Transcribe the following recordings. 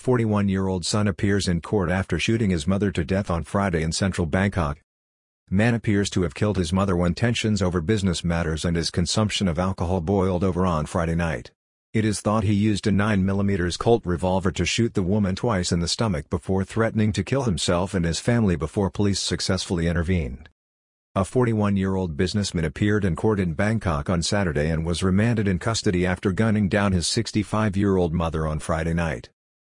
41-year-old son appears in court after shooting his mother to death on Friday in central Bangkok. Man appears to have killed his mother when tensions over business matters and his consumption of alcohol boiled over on Friday night. It is thought he used a 9mm Colt revolver to shoot the woman twice in the stomach before threatening to kill himself and his family before police successfully intervened. A 41-year-old businessman appeared in court in Bangkok on Saturday and was remanded in custody after gunning down his 65-year-old mother on Friday night.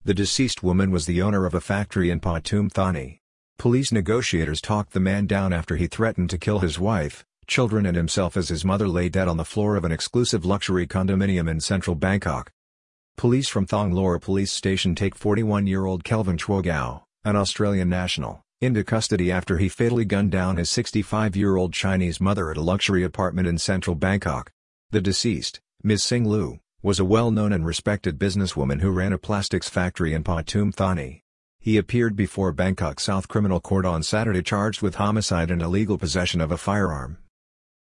The deceased woman was the owner of a factory in Pathum Thani. Police negotiators talked the man down after he threatened to kill his wife, children and himself as his mother lay dead on the floor of an exclusive luxury condominium in central Bangkok. Police from Thong Lor police station take 41-year-old Kelvin Shuo Gao, an Australian national, into custody after he fatally gunned down his 65-year-old Chinese mother at a luxury apartment in central Bangkok. The deceased, Ms. Sing Lu, was a well-known and respected businesswoman who ran a plastics factory in Pathum Thani. He appeared before Bangkok South Criminal Court on Saturday charged with homicide and illegal possession of a firearm.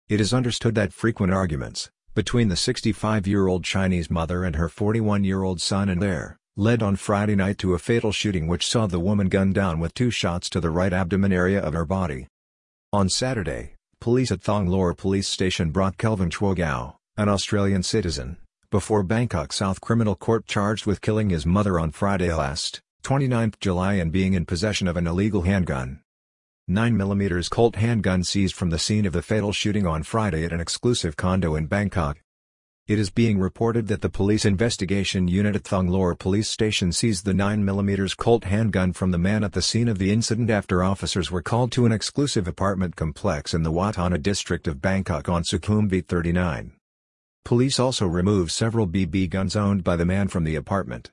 It is understood that frequent arguments, between the 65-year-old Chinese mother and her 41-year-old son and heir, led on Friday night to a fatal shooting which saw the woman gunned down with two shots to the right abdomen area of her body. On Saturday, police at Thong Lor police station brought Kelvin Shuo Gao, an Australian citizen, before Bangkok South Criminal Court charged with killing his mother on Friday last, 29 July and being in possession of an illegal handgun. 9mm Colt handgun seized from the scene of the fatal shooting on Friday at an exclusive condo in Bangkok. It is being reported that the police investigation unit at Thong Lor police station seized the 9mm Colt handgun from the man at the scene of the incident after officers were called to an exclusive apartment complex in the Watana district of Bangkok on Sukhumvit 39. Police also removed several BB guns owned by the man from the apartment.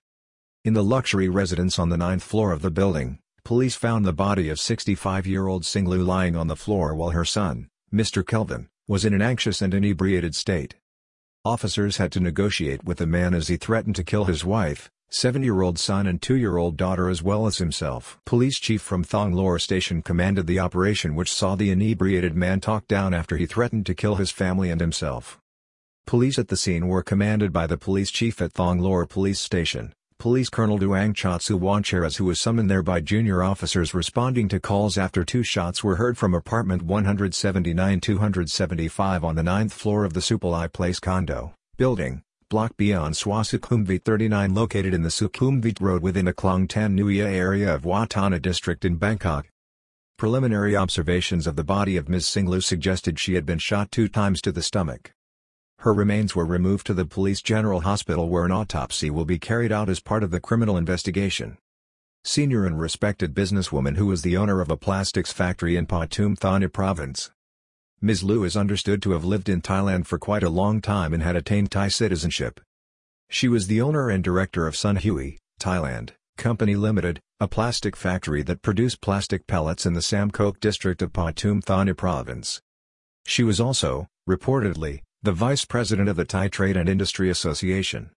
In the luxury residence on the ninth floor of the building, police found the body of 65-year-old Singlu lying on the floor while her son, Mr. Kelvin, was in an anxious and inebriated state. Officers had to negotiate with the man as he threatened to kill his wife, 7-year-old son and 2-year-old daughter as well as himself. Police chief from Thong Lor station commanded the operation which saw the inebriated man talked down after he threatened to kill his family and himself. Police at the scene were commanded by the police chief at Thong Lor Police Station, Police Colonel Duang Chatsu Wancheras who was summoned there by junior officers responding to calls after two shots were heard from apartment 179-275 on the ninth floor of the Supalai Place condo, building, block B on Swa Sukhumvit 39 located in the Sukhumvit Road within the Khlong Tan Nuea area of Watana district in Bangkok. Preliminary observations of the body of Ms. Singlu suggested she had been shot two times to the stomach. Her remains were removed to the Police General Hospital where an autopsy will be carried out as part of the criminal investigation. Senior and respected businesswoman who was the owner of a plastics factory in Pathum Thani province. Ms. Liu is understood to have lived in Thailand for quite a long time and had attained Thai citizenship. She was the owner and director of Sun Hui, Thailand, Company Limited, a plastic factory that produced plastic pellets in the Sam Khok district of Pathum Thani province. She was also, reportedly, the vice president of the Thai Trade and Industry Association.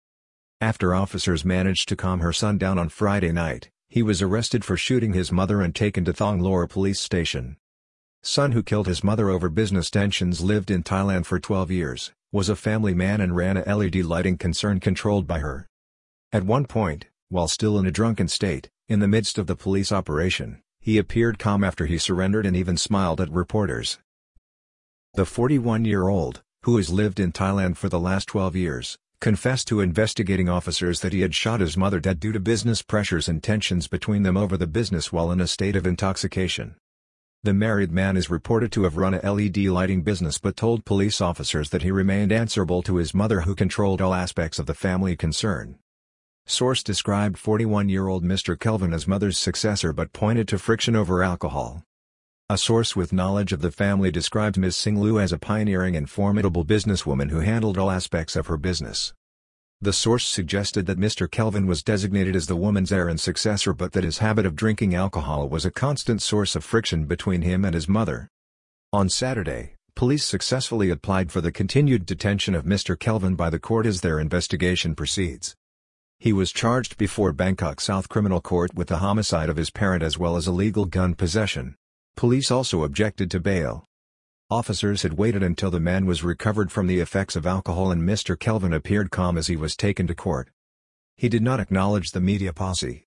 After officers managed to calm her son down on Friday night, he was arrested for shooting his mother and taken to Thong Lor police station. Son who killed his mother over business tensions lived in Thailand for 12 years, was a family man and ran a LED lighting concern controlled by her. At one point, while still in a drunken state, in the midst of the police operation, he appeared calm after he surrendered and even smiled at reporters. The 41-year-old, who has lived in Thailand for the last 12 years, confessed to investigating officers that he had shot his mother dead due to business pressures and tensions between them over the business while in a state of intoxication. The married man is reported to have run a LED lighting business but told police officers that he remained answerable to his mother who controlled all aspects of the family concern. Source described 41-year-old Mr. Kelvin as mother's successor but pointed to friction over alcohol. A source with knowledge of the family described Ms. Singlu as a pioneering and formidable businesswoman who handled all aspects of her business. The source suggested that Mr. Kelvin was designated as the woman's heir and successor but that his habit of drinking alcohol was a constant source of friction between him and his mother. On Saturday, police successfully applied for the continued detention of Mr. Kelvin by the court as their investigation proceeds. He was charged before Bangkok South Criminal Court with the homicide of his parent as well as illegal gun possession. Police also objected to bail. Officers had waited until the man was recovered from the effects of alcohol and Mr. Kelvin appeared calm as he was taken to court. He did not acknowledge the media posse.